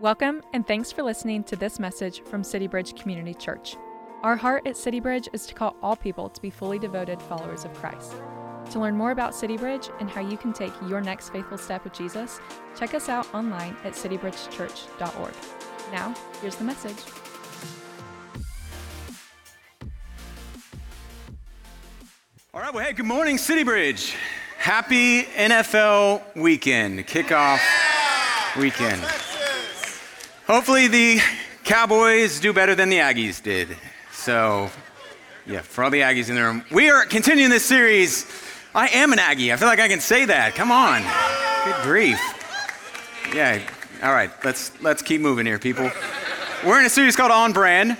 Welcome, and thanks for listening to this message from City Bridge Community Church. Our heart at City Bridge is to call all people to be fully devoted followers of Christ. To learn more about City Bridge and how you can take your next faithful step with Jesus, check us out online at citybridgechurch.org. Now, here's the message. All right, well, hey, good morning, City Bridge. Happy NFL weekend, kickoff weekend. Hopefully, the Cowboys do better than the Aggies did. So, yeah, for all the Aggies in the room, we are continuing this series. I am an Aggie. I feel like I can say that. Come on. Good grief. Yeah. All right. Let's let's keep moving here, people. We're in a series called On Brand,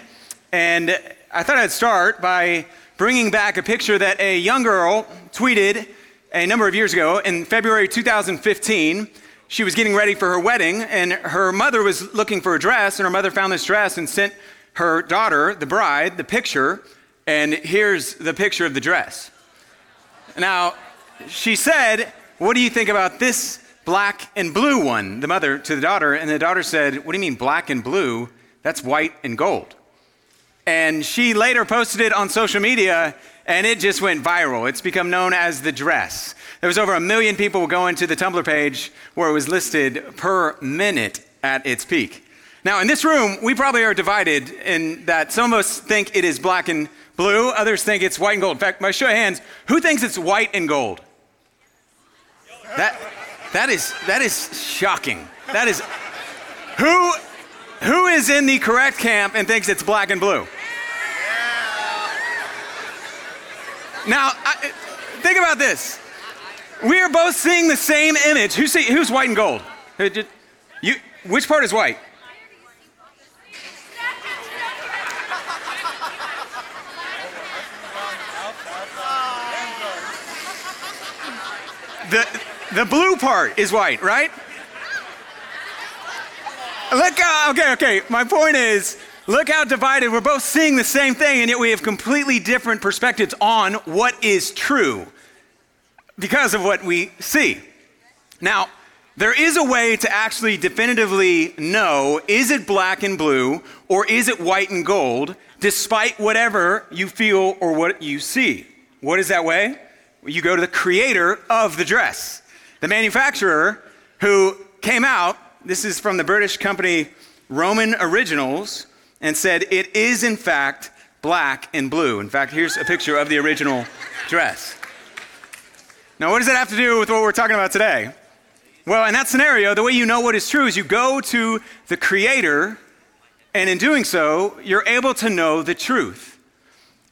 and I thought I'd start by bringing back a picture that a young girl tweeted a number of years ago in February 2015 she was getting ready for her wedding, and her mother was looking for a dress, and her mother found this dress and sent her daughter, the bride, the picture, and here's the picture of the dress. Now, she said, What do you think about this black and blue one? The mother to the daughter, and the daughter said, What do you mean black and blue? That's white and gold. And she later posted it on social media, and it just went viral. It's become known as the dress. There was over a million people going to the Tumblr page where it was listed per minute at its peak. Now, in this room, we probably are divided in that some of us think it is black and blue, others think it's white and gold. In fact, by show of hands, who thinks it's white and gold? That, that, is, that is shocking. That is, who, who is in the correct camp and thinks it's black and blue? Now, I, think about this. We are both seeing the same image. Who's, see, who's white and gold? You, which part is white? The, the blue part is white, right? Look, uh, okay, okay. My point is, look how divided. We're both seeing the same thing, and yet we have completely different perspectives on what is true because of what we see. Now, there is a way to actually definitively know is it black and blue or is it white and gold, despite whatever you feel or what you see. What is that way? You go to the creator of the dress, the manufacturer who came out. This is from the British company Roman Originals and said it is, in fact, black and blue. In fact, here's a picture of the original dress. Now, what does that have to do with what we're talking about today? Well, in that scenario, the way you know what is true is you go to the Creator, and in doing so, you're able to know the truth.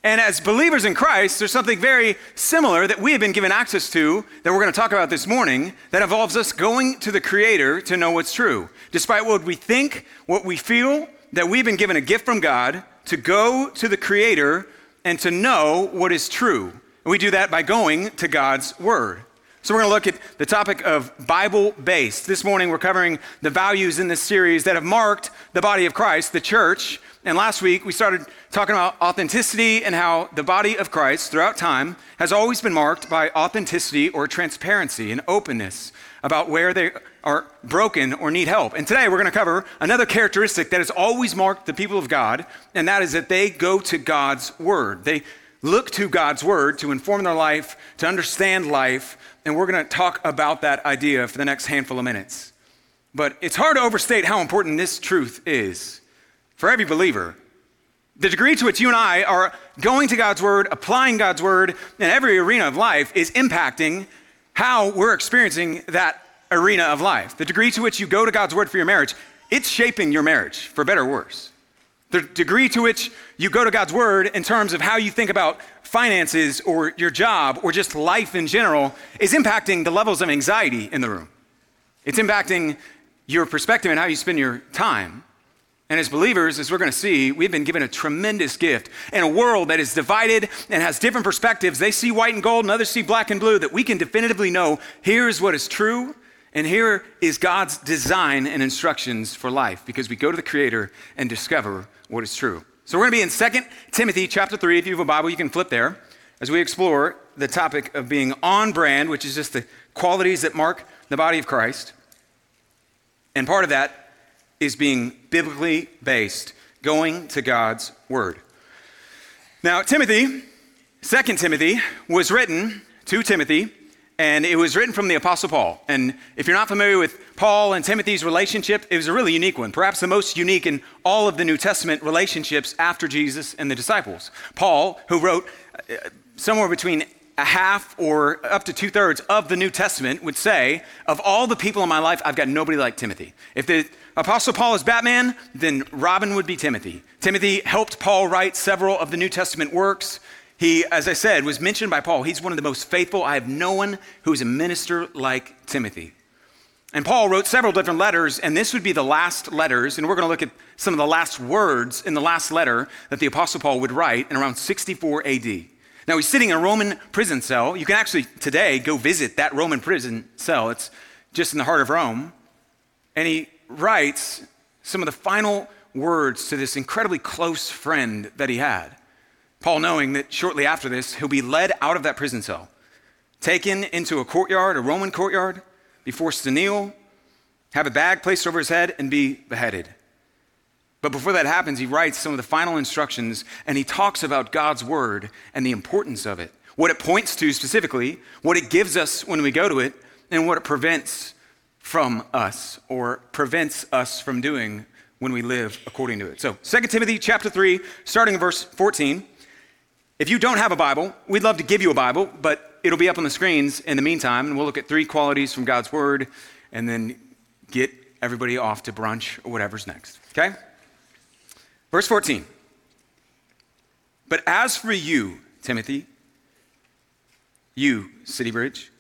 And as believers in Christ, there's something very similar that we have been given access to that we're going to talk about this morning that involves us going to the Creator to know what's true. Despite what we think, what we feel, that we've been given a gift from God to go to the Creator and to know what is true. And we do that by going to God's Word. So we're going to look at the topic of Bible based. This morning we're covering the values in this series that have marked the body of Christ, the church. And last week we started talking about authenticity and how the body of Christ throughout time has always been marked by authenticity or transparency and openness about where they are broken or need help. And today we're going to cover another characteristic that has always marked the people of God, and that is that they go to God's Word. They look to God's word to inform their life, to understand life, and we're going to talk about that idea for the next handful of minutes. But it's hard to overstate how important this truth is for every believer. The degree to which you and I are going to God's word, applying God's word in every arena of life is impacting how we're experiencing that arena of life. The degree to which you go to God's word for your marriage, it's shaping your marriage, for better or worse. The degree to which you go to God's word in terms of how you think about finances or your job or just life in general is impacting the levels of anxiety in the room. It's impacting your perspective and how you spend your time. And as believers, as we're going to see, we've been given a tremendous gift in a world that is divided and has different perspectives. They see white and gold, and others see black and blue, that we can definitively know here's what is true and here is God's design and instructions for life because we go to the Creator and discover what is true. So we're going to be in 2 Timothy chapter 3. If you have a Bible, you can flip there as we explore the topic of being on brand, which is just the qualities that mark the body of Christ. And part of that is being biblically based, going to God's word. Now, Timothy, 2 Timothy, was written to Timothy, and it was written from the Apostle Paul. And if you're not familiar with Paul and Timothy's relationship, it was a really unique one, perhaps the most unique in all of the New Testament relationships after Jesus and the disciples. Paul, who wrote uh, somewhere between a half or up to two thirds of the New Testament, would say, Of all the people in my life, I've got nobody like Timothy. If the Apostle Paul is Batman, then Robin would be Timothy. Timothy helped Paul write several of the New Testament works. He, as I said, was mentioned by Paul. He's one of the most faithful. I have no one who is a minister like Timothy. And Paul wrote several different letters, and this would be the last letters, and we're going to look at some of the last words in the last letter that the Apostle Paul would write in around 64 AD. Now, he's sitting in a Roman prison cell. You can actually today go visit that Roman prison cell, it's just in the heart of Rome. And he writes some of the final words to this incredibly close friend that he had. Paul, knowing that shortly after this, he'll be led out of that prison cell, taken into a courtyard, a Roman courtyard, be forced to kneel, have a bag placed over his head, and be beheaded. But before that happens, he writes some of the final instructions and he talks about God's word and the importance of it, what it points to specifically, what it gives us when we go to it, and what it prevents from us or prevents us from doing when we live according to it. So, 2 Timothy chapter 3, starting in verse 14. If you don't have a Bible, we'd love to give you a Bible, but it'll be up on the screens in the meantime, and we'll look at three qualities from God's Word and then get everybody off to brunch or whatever's next. Okay? Verse 14. But as for you, Timothy, you, City Bridge,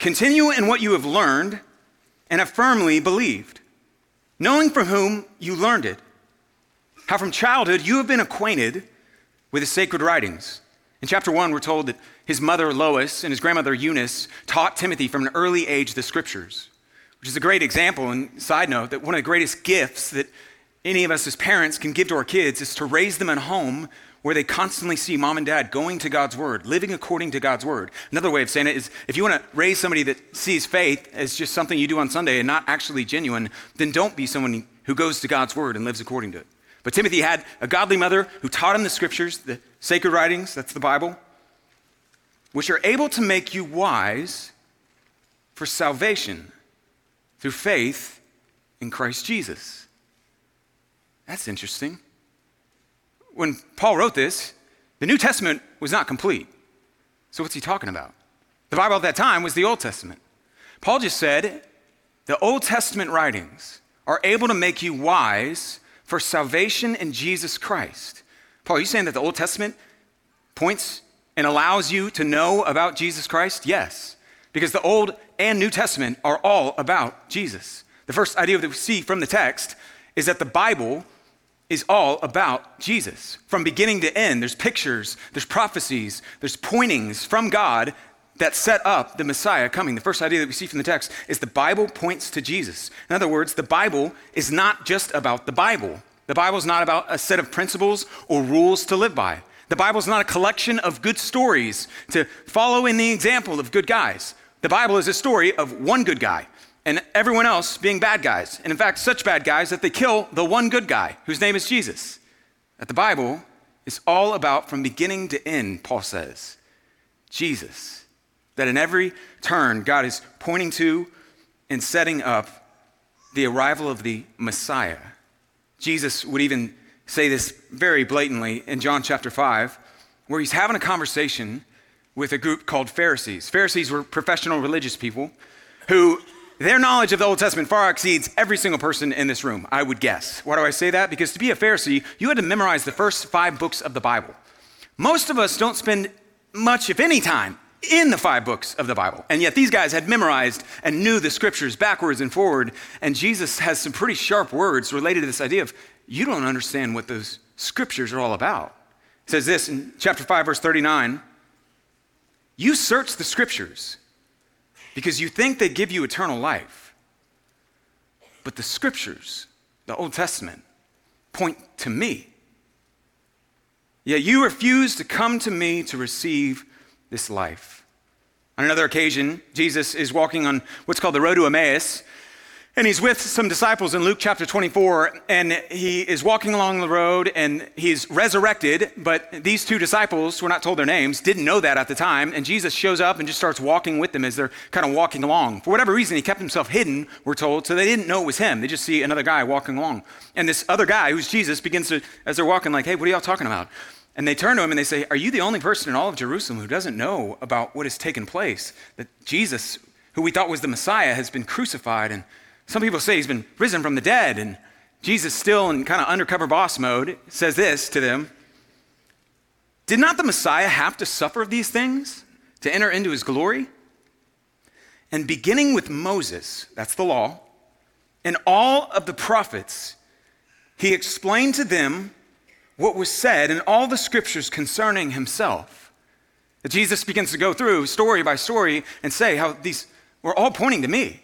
continue in what you have learned and have firmly believed, knowing from whom you learned it, how from childhood you have been acquainted with the sacred writings. In chapter 1, we're told that his mother Lois and his grandmother Eunice taught Timothy from an early age the scriptures, which is a great example. And side note, that one of the greatest gifts that any of us as parents can give to our kids is to raise them in a home where they constantly see mom and dad going to God's word, living according to God's word. Another way of saying it is if you want to raise somebody that sees faith as just something you do on Sunday and not actually genuine, then don't be someone who goes to God's word and lives according to it. But Timothy had a godly mother who taught him the scriptures, the sacred writings, that's the Bible, which are able to make you wise for salvation through faith in Christ Jesus. That's interesting. When Paul wrote this, the New Testament was not complete. So, what's he talking about? The Bible at that time was the Old Testament. Paul just said the Old Testament writings are able to make you wise for salvation in Jesus Christ. Paul, are you saying that the Old Testament points and allows you to know about Jesus Christ? Yes, because the Old and New Testament are all about Jesus. The first idea that we see from the text is that the Bible is all about Jesus. From beginning to end, there's pictures, there's prophecies, there's pointings from God that set up the Messiah coming. The first idea that we see from the text is the Bible points to Jesus. In other words, the Bible is not just about the Bible. The Bible is not about a set of principles or rules to live by. The Bible is not a collection of good stories to follow in the example of good guys. The Bible is a story of one good guy and everyone else being bad guys. And in fact, such bad guys that they kill the one good guy whose name is Jesus. That the Bible is all about from beginning to end, Paul says, Jesus. That in every turn, God is pointing to and setting up the arrival of the Messiah. Jesus would even say this very blatantly in John chapter 5, where he's having a conversation with a group called Pharisees. Pharisees were professional religious people who their knowledge of the Old Testament far exceeds every single person in this room, I would guess. Why do I say that? Because to be a Pharisee, you had to memorize the first five books of the Bible. Most of us don't spend much, if any, time in the five books of the Bible. And yet these guys had memorized and knew the scriptures backwards and forward. And Jesus has some pretty sharp words related to this idea of you don't understand what those scriptures are all about. He says this in chapter 5, verse 39 You search the scriptures because you think they give you eternal life. But the scriptures, the Old Testament, point to me. Yet you refuse to come to me to receive this life. On another occasion, Jesus is walking on what's called the road to Emmaus, And he's with some disciples in Luke chapter 24, and he is walking along the road and he's resurrected. But these two disciples, we're not told their names, didn't know that at the time. And Jesus shows up and just starts walking with them as they're kind of walking along. For whatever reason, he kept himself hidden, we're told, so they didn't know it was him. They just see another guy walking along. And this other guy, who's Jesus, begins to, as they're walking, like, hey, what are y'all talking about? And they turn to him and they say, Are you the only person in all of Jerusalem who doesn't know about what has taken place? That Jesus, who we thought was the Messiah, has been crucified and some people say he's been risen from the dead, and Jesus, still in kind of undercover boss mode, says this to them Did not the Messiah have to suffer these things to enter into his glory? And beginning with Moses, that's the law, and all of the prophets, he explained to them what was said in all the scriptures concerning himself. That Jesus begins to go through story by story and say how these were all pointing to me.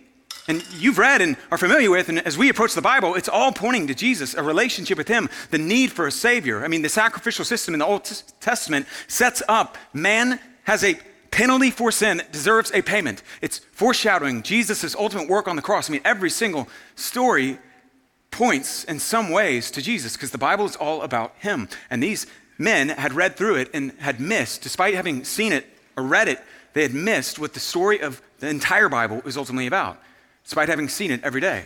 And you've read and are familiar with, and as we approach the Bible, it's all pointing to Jesus, a relationship with Him, the need for a Savior. I mean, the sacrificial system in the Old Testament sets up man has a penalty for sin deserves a payment. It's foreshadowing Jesus' ultimate work on the cross. I mean, every single story points in some ways to Jesus because the Bible is all about Him. And these men had read through it and had missed, despite having seen it or read it, they had missed what the story of the entire Bible is ultimately about despite having seen it every day.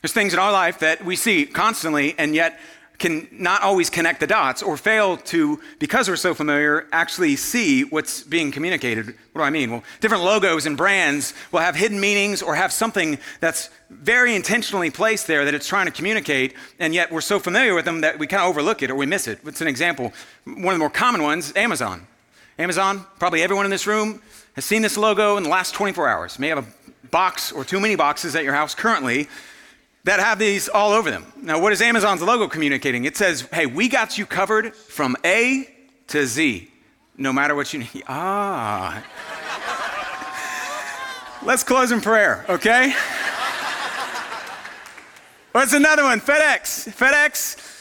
There's things in our life that we see constantly and yet can not always connect the dots or fail to, because we're so familiar, actually see what's being communicated. What do I mean? Well, different logos and brands will have hidden meanings or have something that's very intentionally placed there that it's trying to communicate, and yet we're so familiar with them that we kind of overlook it or we miss it. What's an example? One of the more common ones Amazon. Amazon, probably everyone in this room has seen this logo in the last 24 hours. May have a box or too many boxes at your house currently that have these all over them. Now, what is Amazon's logo communicating? It says, hey, we got you covered from A to Z, no matter what you need. Ah. Let's close in prayer, okay? What's another one? FedEx. FedEx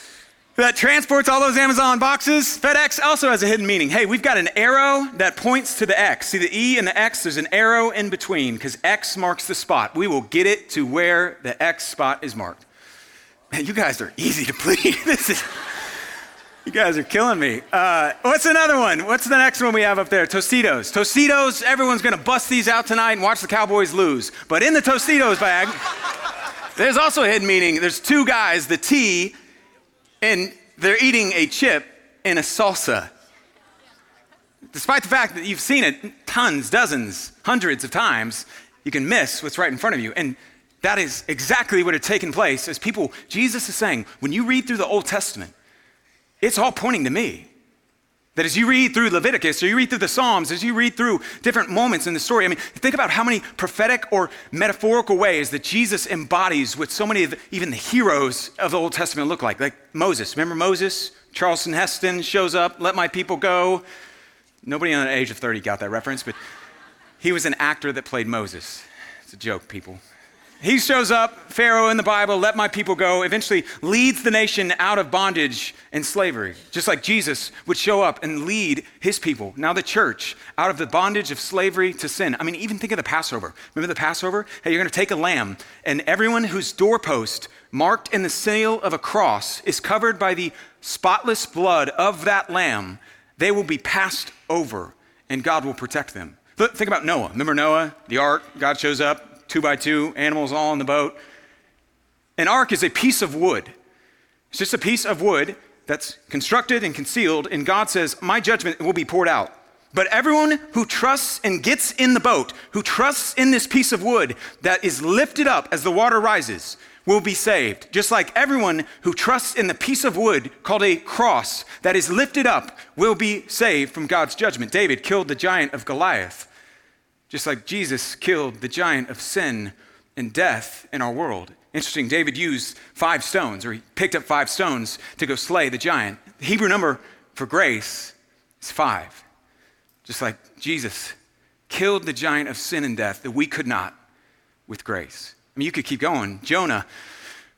that transports all those Amazon boxes. FedEx also has a hidden meaning. Hey, we've got an arrow that points to the X. See the E and the X, there's an arrow in between because X marks the spot. We will get it to where the X spot is marked. Man, you guys are easy to please. this is, you guys are killing me. Uh, what's another one? What's the next one we have up there? Tostitos. Tostitos, everyone's going to bust these out tonight and watch the Cowboys lose. But in the Tostitos bag, there's also a hidden meaning. There's two guys, the T and they're eating a chip in a salsa. Despite the fact that you've seen it tons, dozens, hundreds of times, you can miss what's right in front of you. And that is exactly what had taken place as people, Jesus is saying, when you read through the Old Testament, it's all pointing to me. That as you read through Leviticus or you read through the Psalms, as you read through different moments in the story, I mean, think about how many prophetic or metaphorical ways that Jesus embodies what so many of even the heroes of the Old Testament look like. Like Moses. Remember Moses? Charlton Heston shows up, let my people go. Nobody under the age of 30 got that reference, but he was an actor that played Moses. It's a joke, people. He shows up, Pharaoh in the Bible, let my people go, eventually leads the nation out of bondage and slavery, just like Jesus would show up and lead his people, now the church, out of the bondage of slavery to sin. I mean, even think of the Passover. Remember the Passover? Hey, you're going to take a lamb, and everyone whose doorpost marked in the seal of a cross is covered by the spotless blood of that lamb. They will be passed over, and God will protect them. Think about Noah. Remember Noah, the ark? God shows up, two by two, animals all in the boat. An ark is a piece of wood. It's just a piece of wood that's constructed and concealed, and God says, My judgment will be poured out. But everyone who trusts and gets in the boat, who trusts in this piece of wood that is lifted up as the water rises, will be saved. Just like everyone who trusts in the piece of wood called a cross that is lifted up will be saved from God's judgment. David killed the giant of Goliath just like Jesus killed the giant of sin and death in our world. Interesting, David used five stones, or he picked up five stones to go slay the giant. The Hebrew number for grace is five. Just like Jesus killed the giant of sin and death that we could not with grace. I mean, you could keep going. Jonah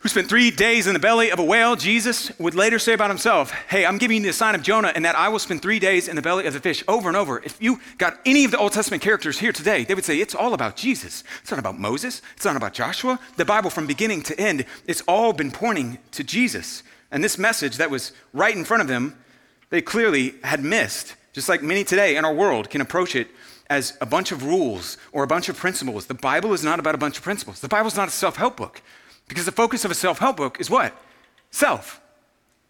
who spent three days in the belly of a whale, Jesus would later say about himself, Hey, I'm giving you the sign of Jonah, and that I will spend three days in the belly of the fish over and over. If you got any of the Old Testament characters here today, they would say, It's all about Jesus. It's not about Moses. It's not about Joshua. The Bible, from beginning to end, it's all been pointing to Jesus. And this message that was right in front of them, they clearly had missed, just like many today in our world can approach it as a bunch of rules or a bunch of principles. The Bible is not about a bunch of principles. The Bible is not a self help book. Because the focus of a self help book is what? Self.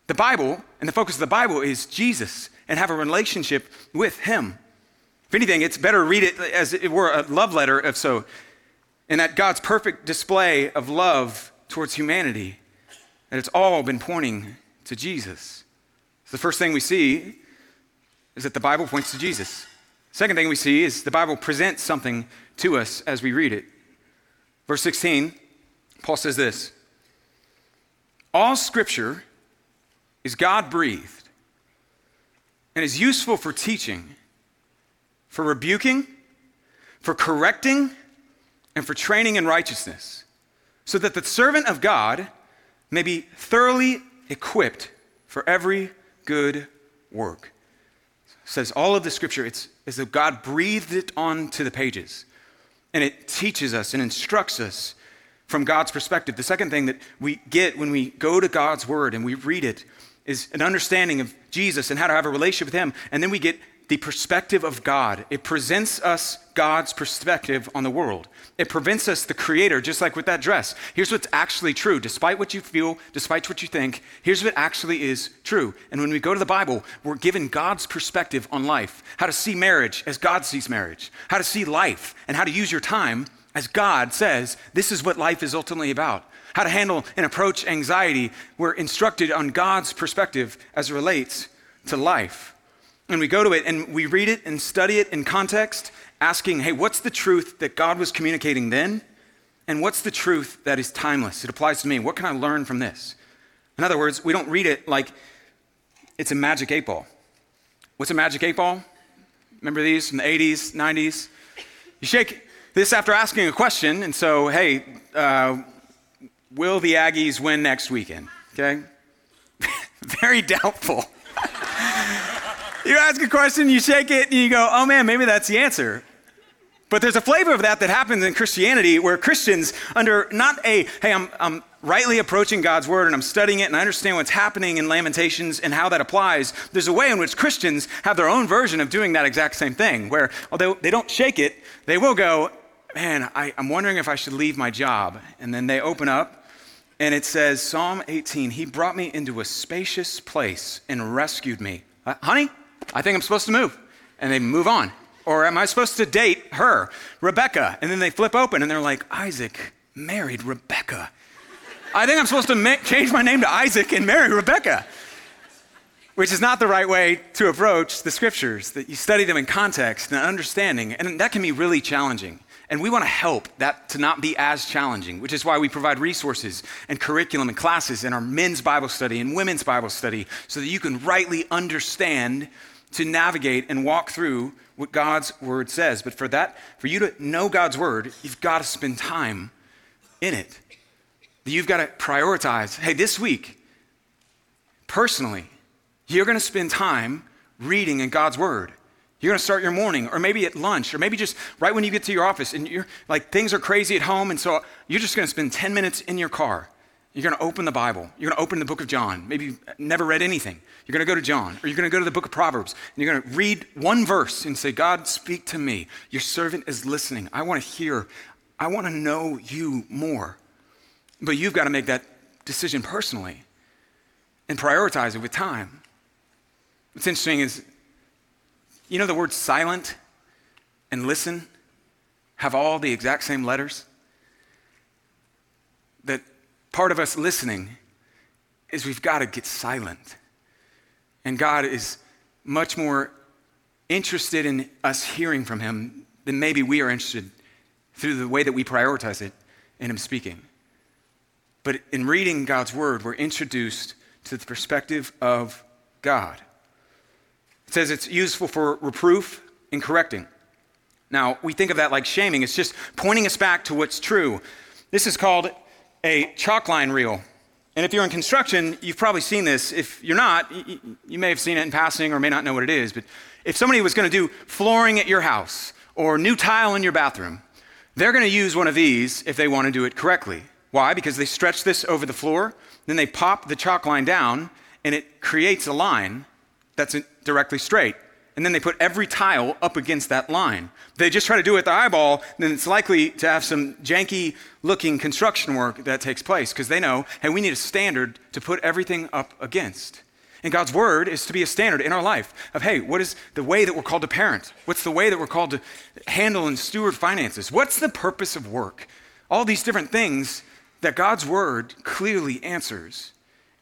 The Bible, and the focus of the Bible is Jesus and have a relationship with Him. If anything, it's better read it as it were a love letter, if so, and that God's perfect display of love towards humanity, that it's all been pointing to Jesus. So the first thing we see is that the Bible points to Jesus. Second thing we see is the Bible presents something to us as we read it. Verse 16 Paul says this All scripture is God breathed and is useful for teaching, for rebuking, for correcting, and for training in righteousness, so that the servant of God may be thoroughly equipped for every good work. Says all of the scripture, it's as though God breathed it onto the pages. And it teaches us and instructs us from God's perspective. The second thing that we get when we go to God's word and we read it is an understanding of Jesus and how to have a relationship with Him. And then we get the perspective of God. It presents us God's perspective on the world. It prevents us the creator, just like with that dress. Here's what's actually true. Despite what you feel, despite what you think, here's what actually is true. And when we go to the Bible, we're given God's perspective on life how to see marriage as God sees marriage, how to see life, and how to use your time as God says, this is what life is ultimately about. How to handle and approach anxiety. We're instructed on God's perspective as it relates to life. And we go to it and we read it and study it in context, asking, hey, what's the truth that God was communicating then? And what's the truth that is timeless? It applies to me. What can I learn from this? In other words, we don't read it like it's a magic eight ball. What's a magic eight ball? Remember these from the 80s, 90s? You shake this after asking a question, and so, hey, uh, will the Aggies win next weekend? Okay? Very doubtful. you ask a question, you shake it, and you go, oh man, maybe that's the answer. But there's a flavor of that that happens in Christianity where Christians, under not a, hey, I'm, I'm rightly approaching God's word and I'm studying it and I understand what's happening in Lamentations and how that applies, there's a way in which Christians have their own version of doing that exact same thing, where although they don't shake it, they will go, man, I, am wondering if I should leave my job. And then they open up and it says, Psalm 18, He brought me into a spacious place and rescued me. Uh, honey, I think I'm supposed to move. And they move on. Or am I supposed to date her, Rebecca? And then they flip open and they're like, Isaac married Rebecca. I think I'm supposed to ma- change my name to Isaac and marry Rebecca, which is not the right way to approach the scriptures, that you study them in context and understanding. And that can be really challenging. And we want to help that to not be as challenging, which is why we provide resources and curriculum and classes in our men's Bible study and women's Bible study so that you can rightly understand to navigate and walk through what God's word says. But for that, for you to know God's word, you've got to spend time in it. You've got to prioritize. Hey, this week, personally, you're going to spend time reading in God's word. You're going to start your morning, or maybe at lunch, or maybe just right when you get to your office and you're like things are crazy at home, and so you're just going to spend 10 minutes in your car. You're going to open the Bible. You're going to open the book of John. Maybe you've never read anything. You're going to go to John, or you're going to go to the book of Proverbs, and you're going to read one verse and say, God, speak to me. Your servant is listening. I want to hear, I want to know you more. But you've got to make that decision personally and prioritize it with time. What's interesting is you know, the words silent and listen have all the exact same letters? That part of us listening is we've got to get silent. And God is much more interested in us hearing from Him than maybe we are interested through the way that we prioritize it in Him speaking. But in reading God's Word, we're introduced to the perspective of God. It says it's useful for reproof and correcting. Now, we think of that like shaming. It's just pointing us back to what's true. This is called a chalk line reel. And if you're in construction, you've probably seen this. If you're not, you may have seen it in passing or may not know what it is. But if somebody was going to do flooring at your house or new tile in your bathroom, they're going to use one of these if they want to do it correctly. Why? Because they stretch this over the floor, then they pop the chalk line down, and it creates a line that's directly straight. And then they put every tile up against that line. They just try to do it with the eyeball, then it's likely to have some janky looking construction work that takes place because they know, hey, we need a standard to put everything up against. And God's word is to be a standard in our life of, hey, what is the way that we're called to parent? What's the way that we're called to handle and steward finances? What's the purpose of work? All these different things that God's word clearly answers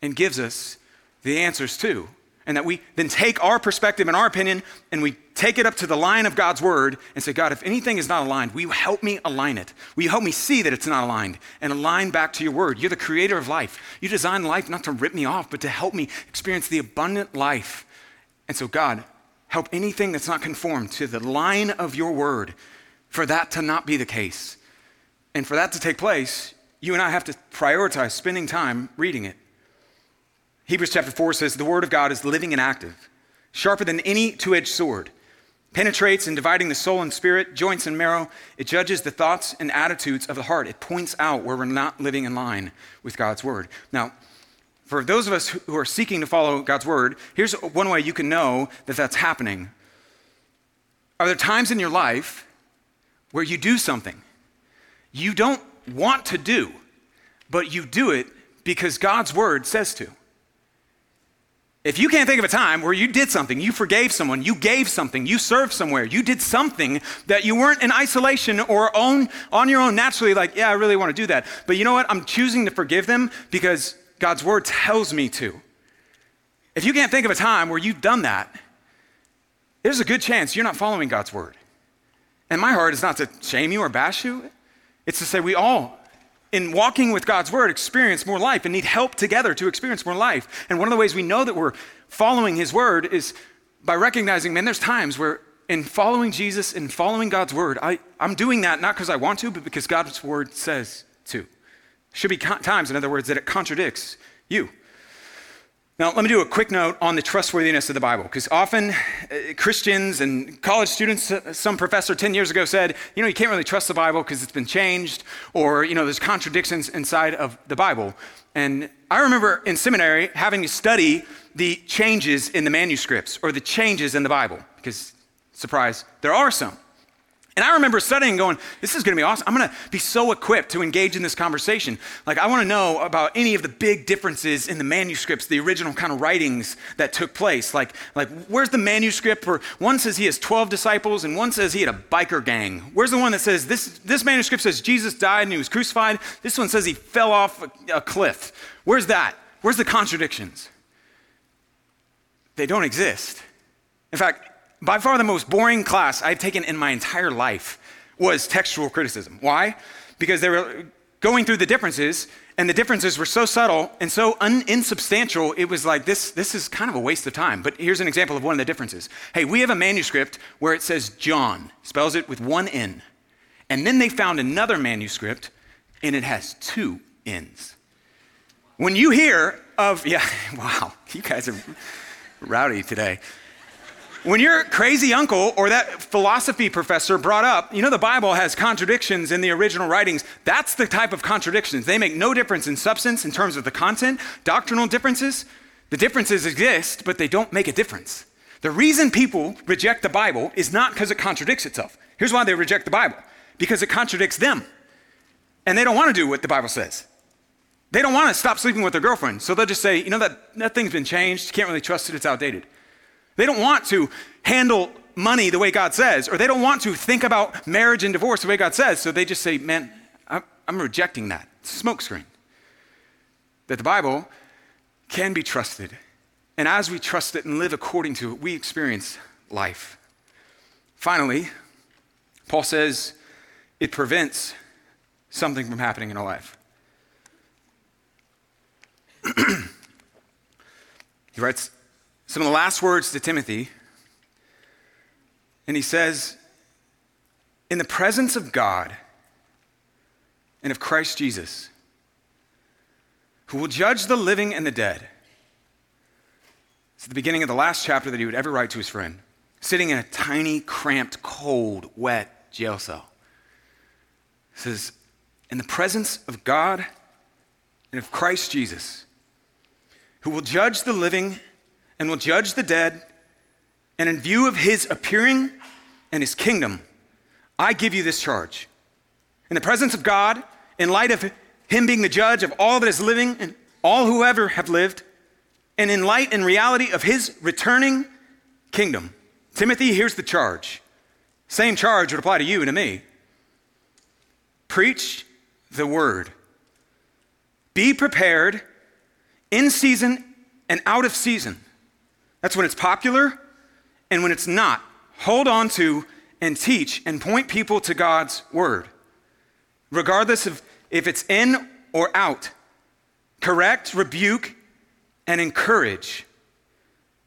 and gives us the answers to and that we then take our perspective and our opinion and we take it up to the line of God's word and say, God, if anything is not aligned, will you help me align it? Will you help me see that it's not aligned and align back to your word? You're the creator of life. You designed life not to rip me off, but to help me experience the abundant life. And so, God, help anything that's not conformed to the line of your word for that to not be the case. And for that to take place, you and I have to prioritize spending time reading it Hebrews chapter 4 says, The word of God is living and active, sharper than any two edged sword, penetrates in dividing the soul and spirit, joints and marrow. It judges the thoughts and attitudes of the heart. It points out where we're not living in line with God's word. Now, for those of us who are seeking to follow God's word, here's one way you can know that that's happening. Are there times in your life where you do something you don't want to do, but you do it because God's word says to? If you can't think of a time where you did something, you forgave someone, you gave something, you served somewhere, you did something that you weren't in isolation or on, on your own naturally, like, yeah, I really want to do that. But you know what? I'm choosing to forgive them because God's word tells me to. If you can't think of a time where you've done that, there's a good chance you're not following God's word. And my heart is not to shame you or bash you, it's to say we all in walking with God's word, experience more life and need help together to experience more life. And one of the ways we know that we're following his word is by recognizing, man, there's times where in following Jesus and following God's word, I, I'm doing that not because I want to, but because God's word says to. Should be times, in other words, that it contradicts you. Now, let me do a quick note on the trustworthiness of the Bible, because often uh, Christians and college students, uh, some professor 10 years ago said, you know, you can't really trust the Bible because it's been changed, or, you know, there's contradictions inside of the Bible. And I remember in seminary having to study the changes in the manuscripts or the changes in the Bible, because, surprise, there are some. And I remember studying going, this is going to be awesome. I'm going to be so equipped to engage in this conversation. Like, I want to know about any of the big differences in the manuscripts, the original kind of writings that took place. Like, like where's the manuscript where one says he has 12 disciples and one says he had a biker gang? Where's the one that says this, this manuscript says Jesus died and he was crucified? This one says he fell off a, a cliff. Where's that? Where's the contradictions? They don't exist. In fact, by far the most boring class I've taken in my entire life was textual criticism. Why? Because they were going through the differences, and the differences were so subtle and so un- insubstantial, it was like, this, this is kind of a waste of time. But here's an example of one of the differences. Hey, we have a manuscript where it says John, spells it with one N. And then they found another manuscript, and it has two N's. When you hear of, yeah, wow, you guys are rowdy today when your crazy uncle or that philosophy professor brought up, you know, the Bible has contradictions in the original writings. That's the type of contradictions. They make no difference in substance in terms of the content, doctrinal differences. The differences exist, but they don't make a difference. The reason people reject the Bible is not because it contradicts itself. Here's why they reject the Bible because it contradicts them. And they don't want to do what the Bible says. They don't want to stop sleeping with their girlfriend. So they'll just say, you know, that, that thing's been changed. You can't really trust it. It's outdated. They don't want to handle money the way God says, or they don't want to think about marriage and divorce the way God says. So they just say, man, I'm, rejecting that. It's a smokescreen. That the Bible can be trusted. And as we trust it and live according to it, we experience life. Finally, Paul says it prevents something from happening in our life. he writes, some of the last words to Timothy. And he says, In the presence of God and of Christ Jesus, who will judge the living and the dead. It's the beginning of the last chapter that he would ever write to his friend, sitting in a tiny, cramped, cold, wet jail cell. It says, In the presence of God and of Christ Jesus, who will judge the living and will judge the dead, and in view of his appearing and his kingdom, I give you this charge. In the presence of God, in light of him being the judge of all that is living and all who ever have lived, and in light and reality of his returning kingdom. Timothy, here's the charge. Same charge would apply to you and to me. Preach the word. Be prepared in season and out of season. That's when it's popular and when it's not. Hold on to and teach and point people to God's word, regardless of if it's in or out. Correct, rebuke, and encourage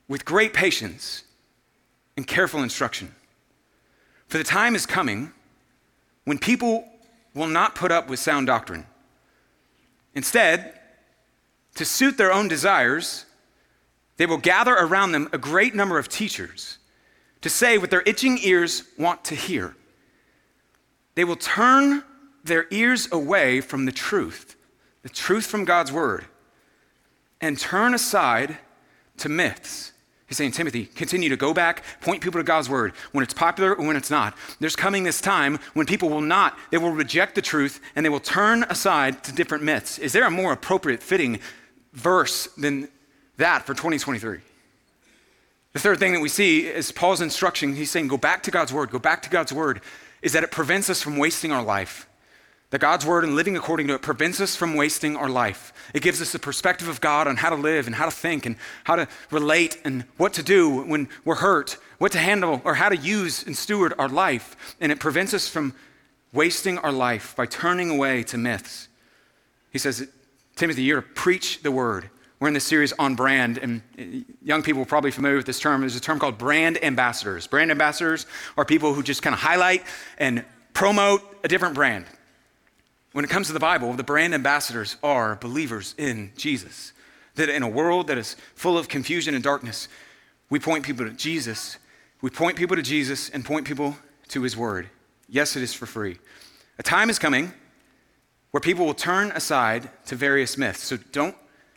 with great patience and careful instruction. For the time is coming when people will not put up with sound doctrine. Instead, to suit their own desires, they will gather around them a great number of teachers to say what their itching ears want to hear. They will turn their ears away from the truth, the truth from God's word, and turn aside to myths. He's saying, Timothy, continue to go back, point people to God's word when it's popular or when it's not. There's coming this time when people will not, they will reject the truth and they will turn aside to different myths. Is there a more appropriate, fitting verse than that for 2023? The third thing that we see is Paul's instruction. He's saying, go back to God's word, go back to God's word, is that it prevents us from wasting our life. That God's word and living according to it prevents us from wasting our life. It gives us the perspective of God on how to live and how to think and how to relate and what to do when we're hurt, what to handle or how to use and steward our life. And it prevents us from wasting our life by turning away to myths. He says, Timothy, you're to preach the word. We're in this series on brand, and young people are probably familiar with this term. There's a term called brand ambassadors. Brand ambassadors are people who just kind of highlight and promote a different brand. When it comes to the Bible, the brand ambassadors are believers in Jesus. That in a world that is full of confusion and darkness, we point people to Jesus. We point people to Jesus and point people to his word. Yes, it is for free. A time is coming where people will turn aside to various myths. So don't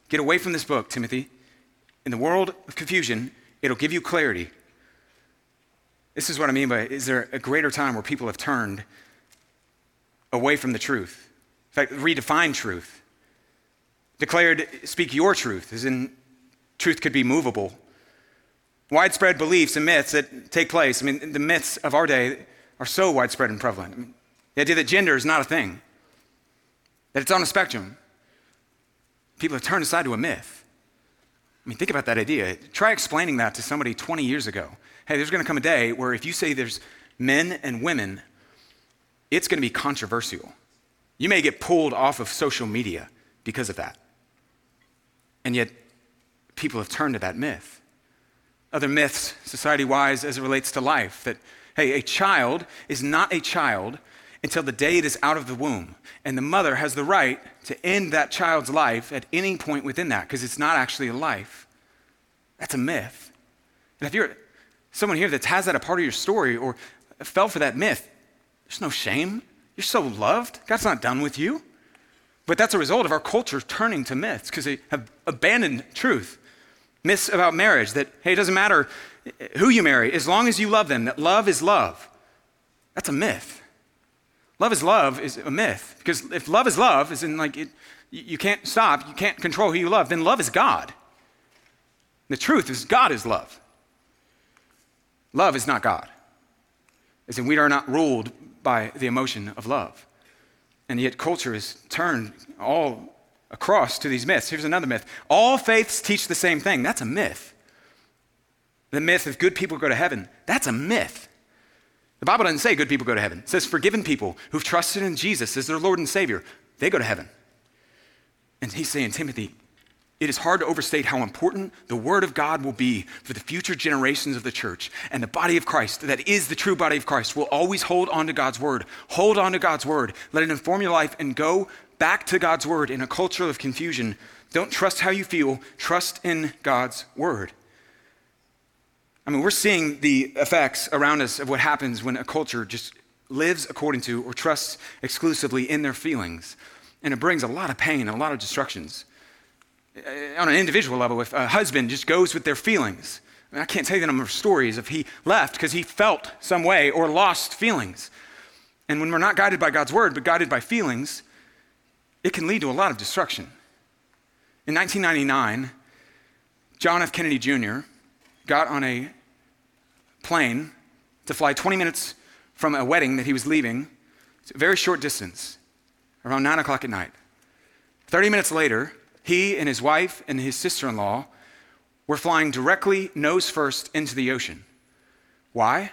get away from this book, Timothy. In the world of confusion, it'll give you clarity. This is what I mean by is there a greater time where people have turned away from the truth. In fact, redefine truth. Declared, speak your truth, as in truth could be movable. Widespread beliefs and myths that take place. I mean, the myths of our day are so widespread and prevalent. I mean, the idea that gender is not a thing, that it's on a spectrum. People have turned aside to a myth. I mean, think about that idea. Try explaining that to somebody 20 years ago. Hey, there's going to come a day where if you say there's men and women it's going to be controversial. You may get pulled off of social media because of that. And yet, people have turned to that myth. Other myths, society wise, as it relates to life, that, hey, a child is not a child until the day it is out of the womb. And the mother has the right to end that child's life at any point within that because it's not actually a life. That's a myth. And if you're someone here that has that a part of your story or fell for that myth, there's no shame. You're so loved. God's not done with you. But that's a result of our culture turning to myths because they have abandoned truth. Myths about marriage that, hey, it doesn't matter who you marry as long as you love them, that love is love. That's a myth. Love is love is a myth because if love is love, is in like it, you can't stop, you can't control who you love, then love is God. The truth is, God is love. Love is not God. As in, we are not ruled by the emotion of love. And yet, culture is turned all across to these myths. Here's another myth all faiths teach the same thing. That's a myth. The myth of good people go to heaven. That's a myth. The Bible doesn't say good people go to heaven. It says forgiven people who've trusted in Jesus as their Lord and Savior, they go to heaven. And he's saying, Timothy, it is hard to overstate how important the Word of God will be for the future generations of the church. And the body of Christ, that is the true body of Christ, will always hold on to God's Word. Hold on to God's Word. Let it inform your life and go back to God's word in a culture of confusion. Don't trust how you feel, trust in God's word. I mean, we're seeing the effects around us of what happens when a culture just lives according to or trusts exclusively in their feelings. And it brings a lot of pain and a lot of destructions. Uh, on an individual level, if a husband just goes with their feelings, I, mean, I can't tell you the number of stories of he left because he felt some way or lost feelings. And when we're not guided by God's word, but guided by feelings, it can lead to a lot of destruction. In 1999, John F. Kennedy Jr. got on a plane to fly 20 minutes from a wedding that he was leaving. A very short distance, around 9 o'clock at night. 30 minutes later, he and his wife and his sister in law were flying directly nose first into the ocean. Why?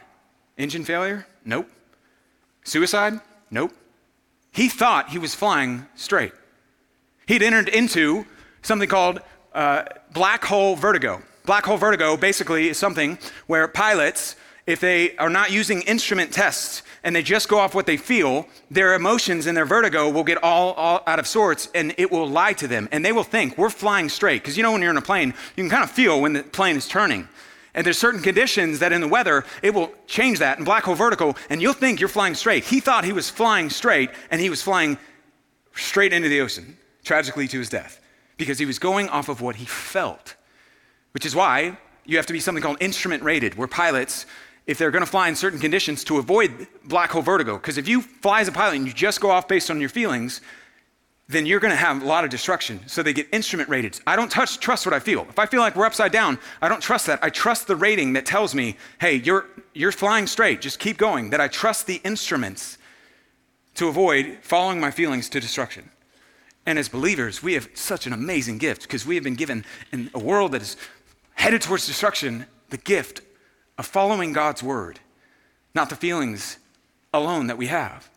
Engine failure? Nope. Suicide? Nope. He thought he was flying straight. He'd entered into something called uh, black hole vertigo. Black hole vertigo basically is something where pilots, if they are not using instrument tests and they just go off what they feel, their emotions and their vertigo will get all, all out of sorts and it will lie to them. And they will think, we're flying straight. Because you know, when you're in a plane, you can kind of feel when the plane is turning. And there's certain conditions that in the weather, it will change that in black hole vertigo, and you'll think you're flying straight. He thought he was flying straight, and he was flying straight into the ocean, tragically to his death, because he was going off of what he felt, which is why you have to be something called instrument rated, where pilots, if they're going to fly in certain conditions, to avoid black hole vertigo. Because if you fly as a pilot and you just go off based on your feelings, then you're going to have a lot of destruction. So they get instrument rated. I don't touch, trust what I feel. If I feel like we're upside down, I don't trust that. I trust the rating that tells me, hey, you're, you're flying straight, just keep going. That I trust the instruments to avoid following my feelings to destruction. And as believers, we have such an amazing gift because we have been given in a world that is headed towards destruction the gift of following God's word, not the feelings alone that we have.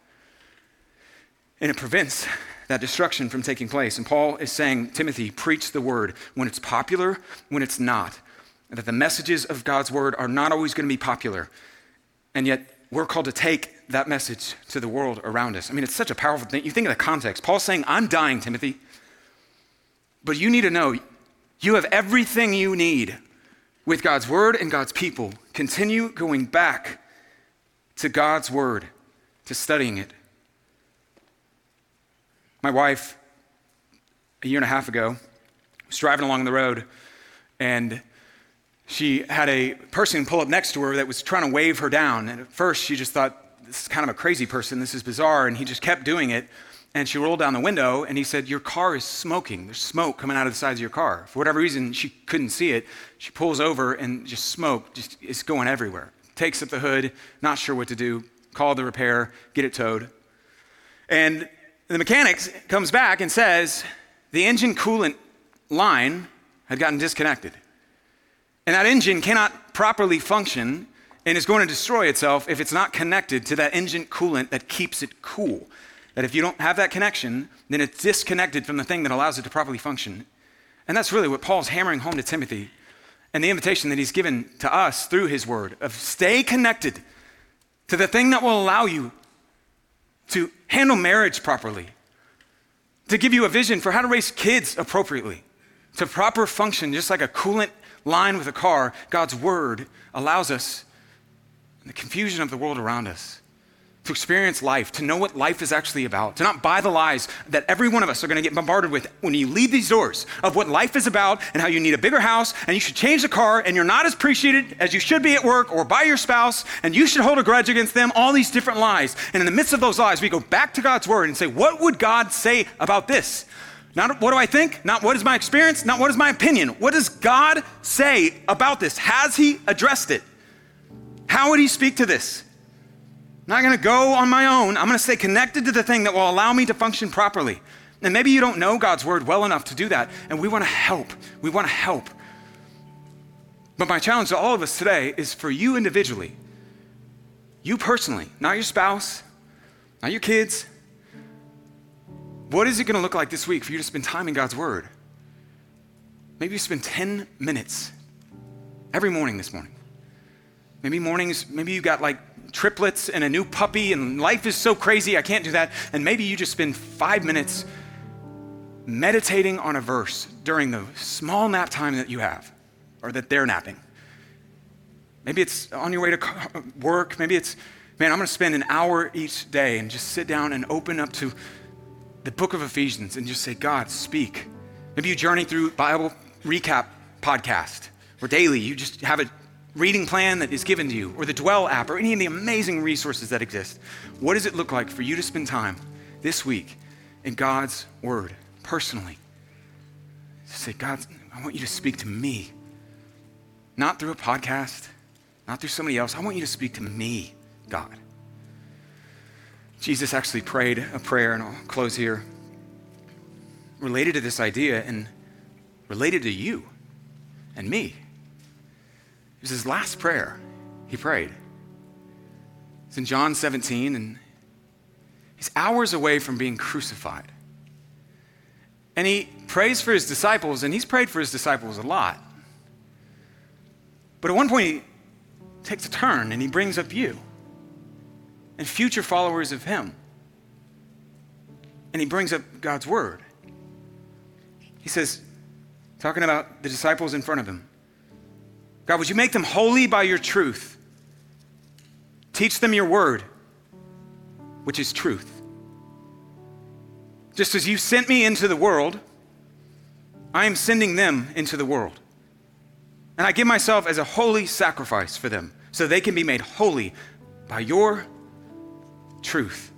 And it prevents that destruction from taking place. And Paul is saying, Timothy, preach the word when it's popular, when it's not. And that the messages of God's word are not always going to be popular. And yet, we're called to take that message to the world around us. I mean, it's such a powerful thing. You think of the context. Paul's saying, I'm dying, Timothy. But you need to know you have everything you need with God's word and God's people. Continue going back to God's word, to studying it. My wife, a year and a half ago, was driving along the road and she had a person pull up next to her that was trying to wave her down. And at first, she just thought, this is kind of a crazy person. This is bizarre. And he just kept doing it. And she rolled down the window and he said, Your car is smoking. There's smoke coming out of the sides of your car. For whatever reason, she couldn't see it. She pulls over and just smoke just is going everywhere. Takes up the hood, not sure what to do, call the repair, get it towed. And the mechanic comes back and says the engine coolant line had gotten disconnected. And that engine cannot properly function and is going to destroy itself if it's not connected to that engine coolant that keeps it cool. That if you don't have that connection, then it's disconnected from the thing that allows it to properly function. And that's really what Paul's hammering home to Timothy and the invitation that he's given to us through his word of stay connected to the thing that will allow you to handle marriage properly, to give you a vision for how to raise kids appropriately, to proper function, just like a coolant line with a car. God's word allows us, in the confusion of the world around us, to experience life, to know what life is actually about, to not buy the lies that every one of us are going to get bombarded with when you leave these doors of what life is about and how you need a bigger house and you should change the car and you're not as appreciated as you should be at work or by your spouse and you should hold a grudge against them, all these different lies. And in the midst of those lies, we go back to God's word and say, What would God say about this? Not what do I think, not what is my experience, not what is my opinion. What does God say about this? Has He addressed it? How would He speak to this? I'm not going to go on my own. I'm going to stay connected to the thing that will allow me to function properly. And maybe you don't know God's word well enough to do that, and we want to help. We want to help. But my challenge to all of us today is for you individually, you personally, not your spouse, not your kids. What is it going to look like this week for you to spend time in God's word? Maybe you spend 10 minutes every morning this morning. Maybe mornings, maybe you got like triplets and a new puppy, and life is so crazy, I can't do that. And maybe you just spend five minutes meditating on a verse during the small nap time that you have, or that they're napping. Maybe it's on your way to work. Maybe it's, man, I'm going to spend an hour each day and just sit down and open up to the book of Ephesians and just say, God, speak. Maybe you journey through Bible recap podcast, or daily you just have a reading plan that is given to you, or the Dwell app, or any of the amazing resources that exist. What does it look like for you to spend time this week in God's Word personally? To Say, God, I want you to speak to me, not through a podcast, not through somebody else. I want you to speak to me, God. Jesus actually prayed a prayer, and I'll close here, related to this idea and related to you and me. Was his last prayer he prayed. It's in John 17, and he's hours away from being crucified. And he prays for his disciples, and he's prayed for his disciples a lot. But at one point, he takes a turn and he brings up you and future followers of him. And he brings up God's word. He says, talking about the disciples in front of him God, would you make them holy by your truth? Teach them your word, which is truth. Just as you sent me into the world, I am sending them into the world. And I give myself as a holy sacrifice for them so they can be made holy by your truth.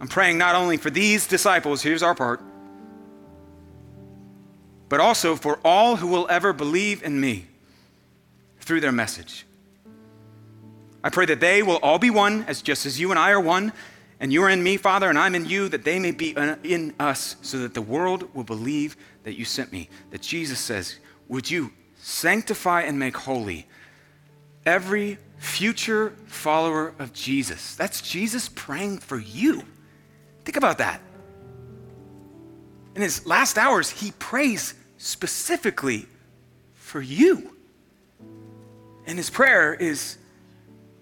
I'm praying not only for these disciples, here's our part, but also for all who will ever believe in me through their message. I pray that they will all be one, as just as you and I are one, and you are in me, Father, and I'm in you, that they may be uh, in us, so that the world will believe that you sent me. That Jesus says, Would you sanctify and make holy every future follower of Jesus? That's Jesus praying for you. Think about that. In his last hours, he prays specifically for you. And his prayer is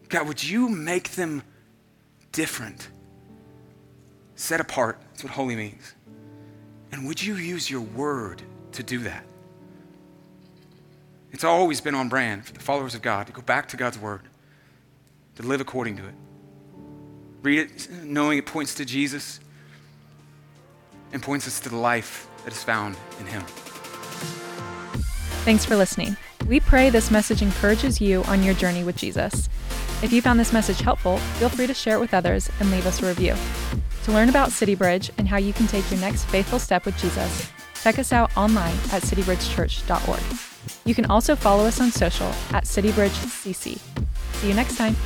God, would you make them different? Set apart. That's what holy means. And would you use your word to do that? It's always been on brand for the followers of God to go back to God's word, to live according to it. Read it knowing it points to Jesus and points us to the life that is found in him. Thanks for listening. We pray this message encourages you on your journey with Jesus. If you found this message helpful, feel free to share it with others and leave us a review. To learn about City Bridge and how you can take your next faithful step with Jesus, check us out online at citybridgechurch.org. You can also follow us on social at CityBridgeCC. See you next time.